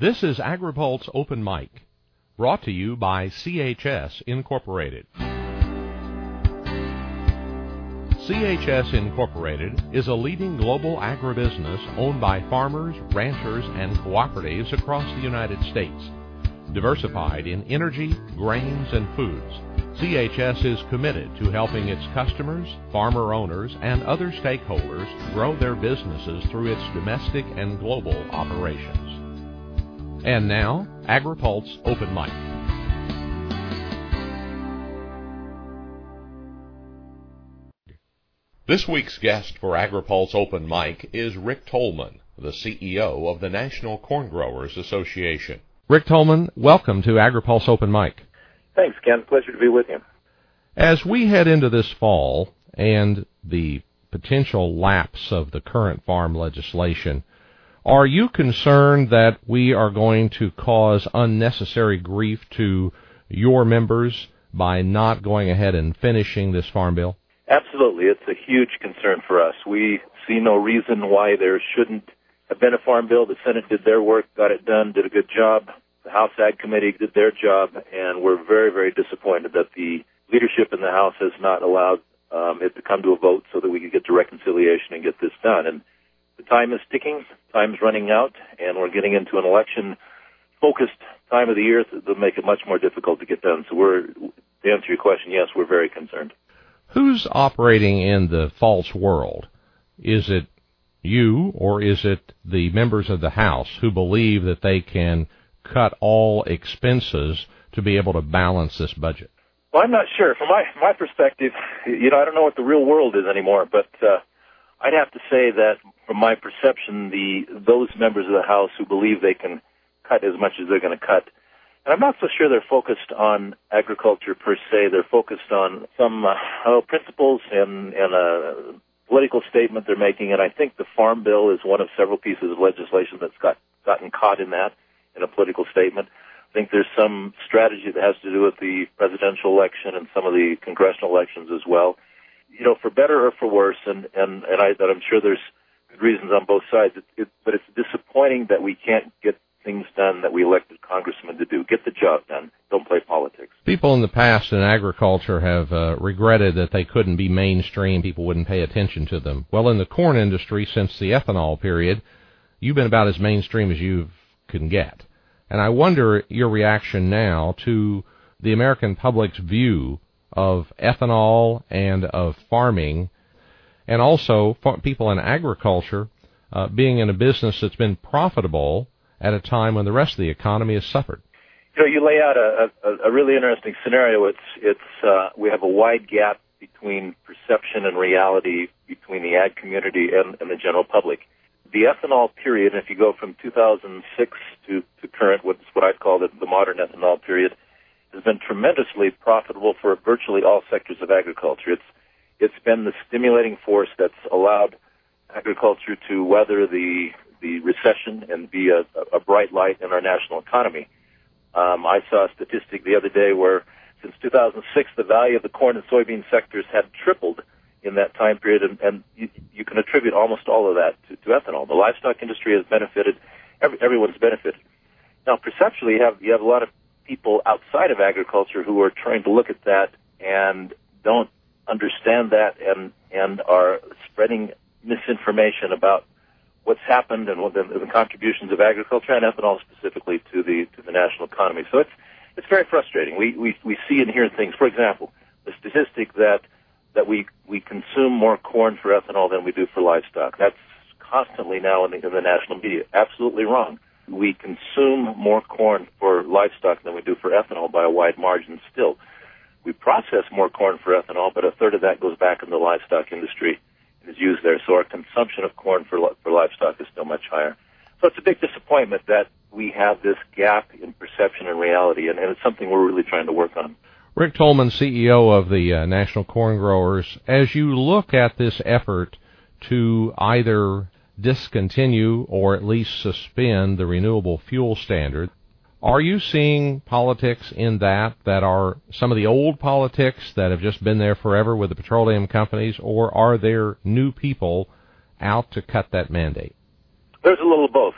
This is AgriPulse Open Mic, brought to you by CHS Incorporated. CHS Incorporated is a leading global agribusiness owned by farmers, ranchers, and cooperatives across the United States. Diversified in energy, grains, and foods, CHS is committed to helping its customers, farmer owners, and other stakeholders grow their businesses through its domestic and global operations. And now, AgriPulse Open Mic. This week's guest for AgriPulse Open Mic is Rick Tolman, the CEO of the National Corn Growers Association. Rick Tolman, welcome to AgriPulse Open Mic. Thanks, Ken. Pleasure to be with you. As we head into this fall and the potential lapse of the current farm legislation, are you concerned that we are going to cause unnecessary grief to your members by not going ahead and finishing this farm bill? Absolutely. It's a huge concern for us. We see no reason why there shouldn't have been a farm bill. The Senate did their work, got it done, did a good job. The House Ag Committee did their job, and we're very, very disappointed that the leadership in the House has not allowed um, it to come to a vote so that we could get to reconciliation and get this done. And the time is ticking, time's running out, and we're getting into an election focused time of the year that will make it much more difficult to get done. So we're, to answer your question, yes, we're very concerned. Who's operating in the false world? Is it you or is it the members of the House who believe that they can cut all expenses to be able to balance this budget? Well, I'm not sure. From my my perspective, you know, I don't know what the real world is anymore, but uh, I'd have to say that, from my perception, the those members of the House who believe they can cut as much as they're going to cut, and I'm not so sure they're focused on agriculture per se. They're focused on some uh, oh, principles and and a political statement they're making. And I think the Farm Bill is one of several pieces of legislation that's got gotten caught in that in a political statement. I think there's some strategy that has to do with the presidential election and some of the congressional elections as well you know, for better or for worse, and and and I that I'm sure there's good reasons on both sides. It, it, but it's disappointing that we can't get things done that we elected congressmen to do. Get the job done. Don't play politics. People in the past in agriculture have uh, regretted that they couldn't be mainstream. People wouldn't pay attention to them. Well, in the corn industry, since the ethanol period, you've been about as mainstream as you can get. And I wonder your reaction now to the American public's view of ethanol and of farming, and also people in agriculture uh, being in a business that's been profitable at a time when the rest of the economy has suffered. You know, you lay out a, a, a really interesting scenario. It's it's uh, we have a wide gap between perception and reality between the ag community and, and the general public. The ethanol period, if you go from 2006 to, to current, what's what I'd call the, the modern ethanol period, has been tremendously profitable for virtually all sectors of agriculture. It's it's been the stimulating force that's allowed agriculture to weather the the recession and be a, a bright light in our national economy. Um, I saw a statistic the other day where since 2006 the value of the corn and soybean sectors had tripled in that time period, and, and you, you can attribute almost all of that to, to ethanol. The livestock industry has benefited; every, everyone's benefited. Now, perceptually, you have you have a lot of people outside of agriculture who are trying to look at that and don't understand that and and are spreading misinformation about what's happened and what the, the contributions of agriculture and ethanol specifically to the to the national economy. So it's it's very frustrating. We we we see and hear things. For example, the statistic that that we we consume more corn for ethanol than we do for livestock. That's constantly now in the, in the national media. Absolutely wrong we consume more corn for livestock than we do for ethanol by a wide margin still. We process more corn for ethanol, but a third of that goes back in the livestock industry and is used there. So our consumption of corn for, for livestock is still much higher. So it's a big disappointment that we have this gap in perception and reality, and, and it's something we're really trying to work on. Rick Tolman, CEO of the uh, National Corn Growers, as you look at this effort to either discontinue or at least suspend the renewable fuel standard. Are you seeing politics in that that are some of the old politics that have just been there forever with the petroleum companies, or are there new people out to cut that mandate? There's a little of both.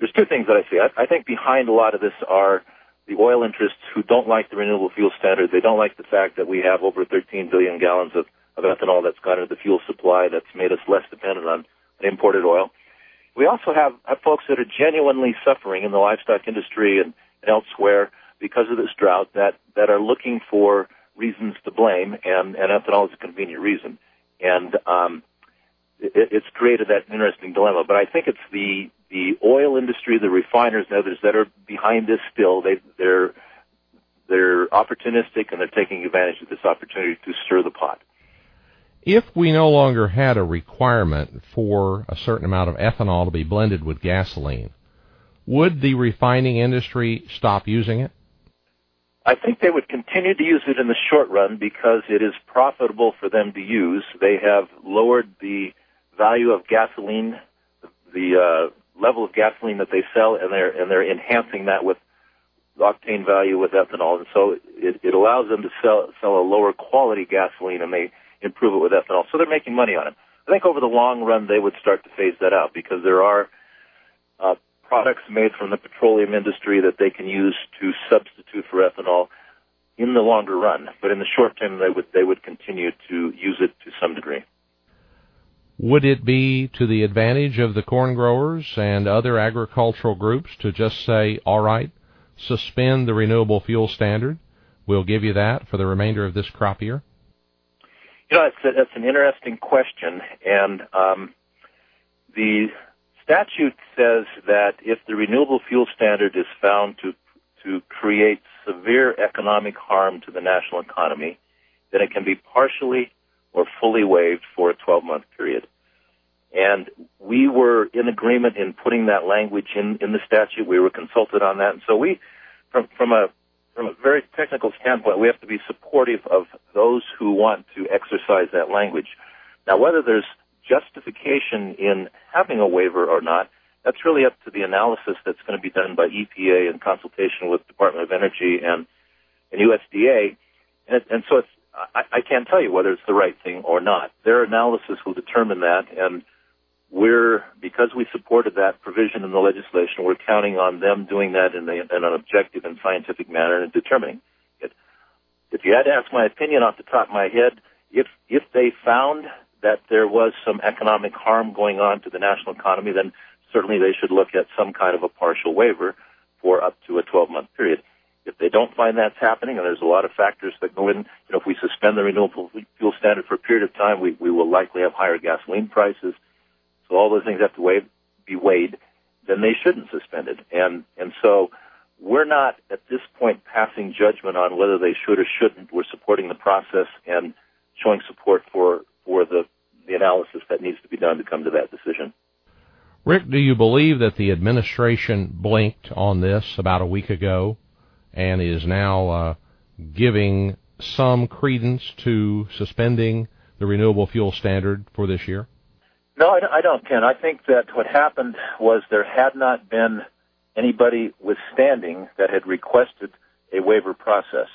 there's two things that I see. I, I think behind a lot of this are the oil interests who don't like the renewable fuel standard. They don't like the fact that we have over 13 billion gallons of, of ethanol that's gone into the fuel supply that's made us less dependent on imported oil. We also have, have folks that are genuinely suffering in the livestock industry and, and elsewhere because of this drought that, that are looking for reasons to blame, and, and ethanol is a convenient reason. And um, it, it's created that interesting dilemma. But I think it's the the oil industry, the refiners, and others that are behind this still. They they're they're opportunistic and they're taking advantage of this opportunity to stir the pot. If we no longer had a requirement for a certain amount of ethanol to be blended with gasoline, would the refining industry stop using it? I think they would continue to use it in the short run because it is profitable for them to use. They have lowered the value of gasoline, the uh, level of gasoline that they sell, and they're and they're enhancing that with octane value with ethanol, and so it, it allows them to sell sell a lower quality gasoline, and they improve it with ethanol. So they're making money on it. I think over the long run they would start to phase that out because there are uh, products made from the petroleum industry that they can use to substitute for ethanol in the longer run. But in the short term, they would they would continue to use it to some degree. Would it be to the advantage of the corn growers and other agricultural groups to just say, all right, suspend the renewable fuel standard? We'll give you that for the remainder of this crop year? You know, it's, an interesting question, and um, the statute says that if the renewable fuel standard is found to to create severe economic harm to the national economy, then it can be partially or fully waived for a 12 month period. And we were in agreement in putting that language in, in the statute. We were consulted on that. And so we, from, from a, from a very technical standpoint, we have to be supportive of those who want to exercise that language. Now, whether there's justification in having a waiver or not, that's really up to the analysis that's going to be done by EPA in consultation with Department of Energy and, and USDA. And, and so I, I can't tell you whether it's the right thing or not. Their analysis will determine that, and we're because we supported that provision in the legislation, we're counting on them doing that in, in an objective and scientific manner and determining it. If you had to ask my opinion off the top of my head, if if they found that there was some economic harm going on to the national economy, then certainly they should look at some kind of a partial waiver for up to a 12 month period. If they don't find that's happening, and there's a lot of factors that go in, you know, if we suspend the renewable fuel standard for a period of time, we, we will likely have higher gasoline prices so all those things have to weigh, be weighed, then they shouldn't suspend it. And, and so we're not at this point passing judgment on whether they should or shouldn't. We're supporting the process and showing support for, for the, the analysis that needs to be done to come to that decision. Rick, do you believe that the administration blinked on this about a week ago and is now uh, giving some credence to suspending the renewable fuel standard for this year? No, I don't, Ken. I think that what happened was there had not been anybody withstanding that had requested a waiver process.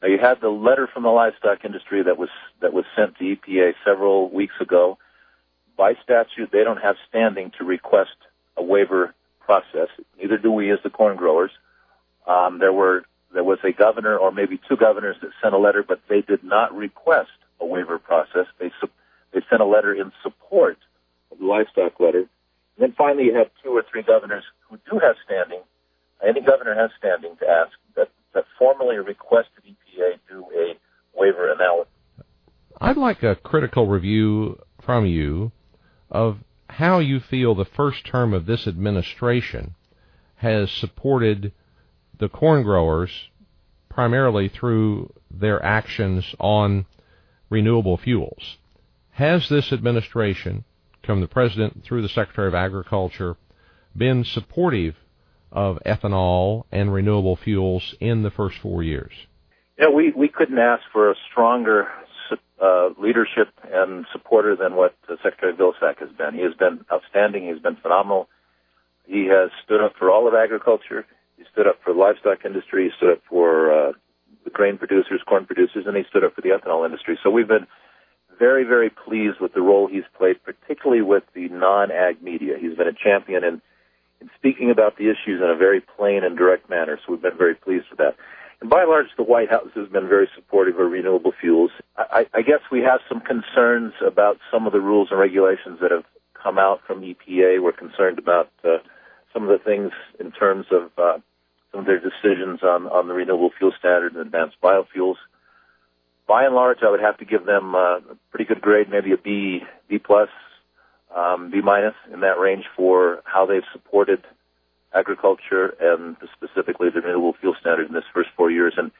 Now you had the letter from the livestock industry that was that was sent to EPA several weeks ago. By statute, they don't have standing to request a waiver process. Neither do we as the corn growers. Um, there were there was a governor or maybe two governors that sent a letter, but they did not request a waiver process. They they sent a letter in support the livestock letter. And then finally, you have two or three governors who do have standing. Any governor has standing to ask that, that formally requested EPA do a waiver analysis. I'd like a critical review from you of how you feel the first term of this administration has supported the corn growers primarily through their actions on renewable fuels. Has this administration from the President through the Secretary of Agriculture been supportive of ethanol and renewable fuels in the first four years? Yeah, we, we couldn't ask for a stronger uh, leadership and supporter than what uh, Secretary Vilsack has been. He has been outstanding. He's been phenomenal. He has stood up for all of agriculture. He stood up for the livestock industry. He stood up for uh, the grain producers, corn producers, and he stood up for the ethanol industry. So we've been very, very pleased with the role he's played, particularly with the non-ag media. He's been a champion in, in speaking about the issues in a very plain and direct manner. So we've been very pleased with that. And by and large, the White House has been very supportive of renewable fuels. I, I guess we have some concerns about some of the rules and regulations that have come out from EPA. We're concerned about uh, some of the things in terms of uh, some of their decisions on, on the renewable fuel standard and advanced biofuels. By and large, I would have to give them a pretty good grade, maybe a B, B plus, um, B minus in that range for how they've supported agriculture and specifically the renewable fuel standard in this first four years. And,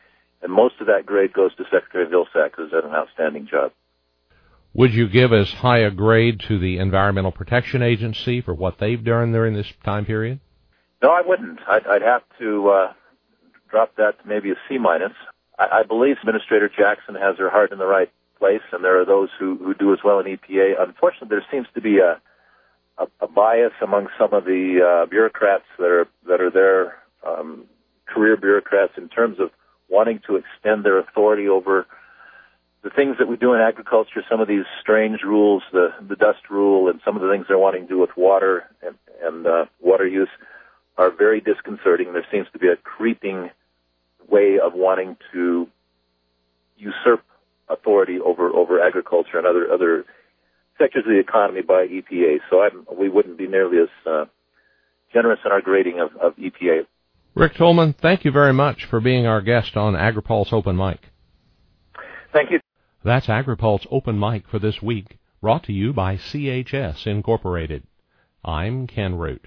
and most of that grade goes to Secretary Vilsack, who's done an outstanding job. Would you give as high a grade to the Environmental Protection Agency for what they've done during this time period? No, I wouldn't. I'd, I'd have to uh, drop that to maybe a C minus. I, I believe Administrator Jackson has her heart in the right place, and there are those who, who do as well in EPA. Unfortunately, there seems to be a a, a bias among some of the uh, bureaucrats that are that are there, um, career bureaucrats, in terms of wanting to extend their authority over the things that we do in agriculture. Some of these strange rules, the the dust rule, and some of the things they're wanting to do with water and, and uh, water use, are very disconcerting. There seems to be a creeping way of wanting to usurp authority over over agriculture and other other sectors of the economy by EPA. So I'm, we wouldn't be nearly as uh, generous in our grading of, of EPA. Rick Tolman, thank you very much for being our guest on AgriPulse Open Mic. Thank you. That's AgriPulse Open Mic for this week, brought to you by CHS Incorporated. I'm Ken Root.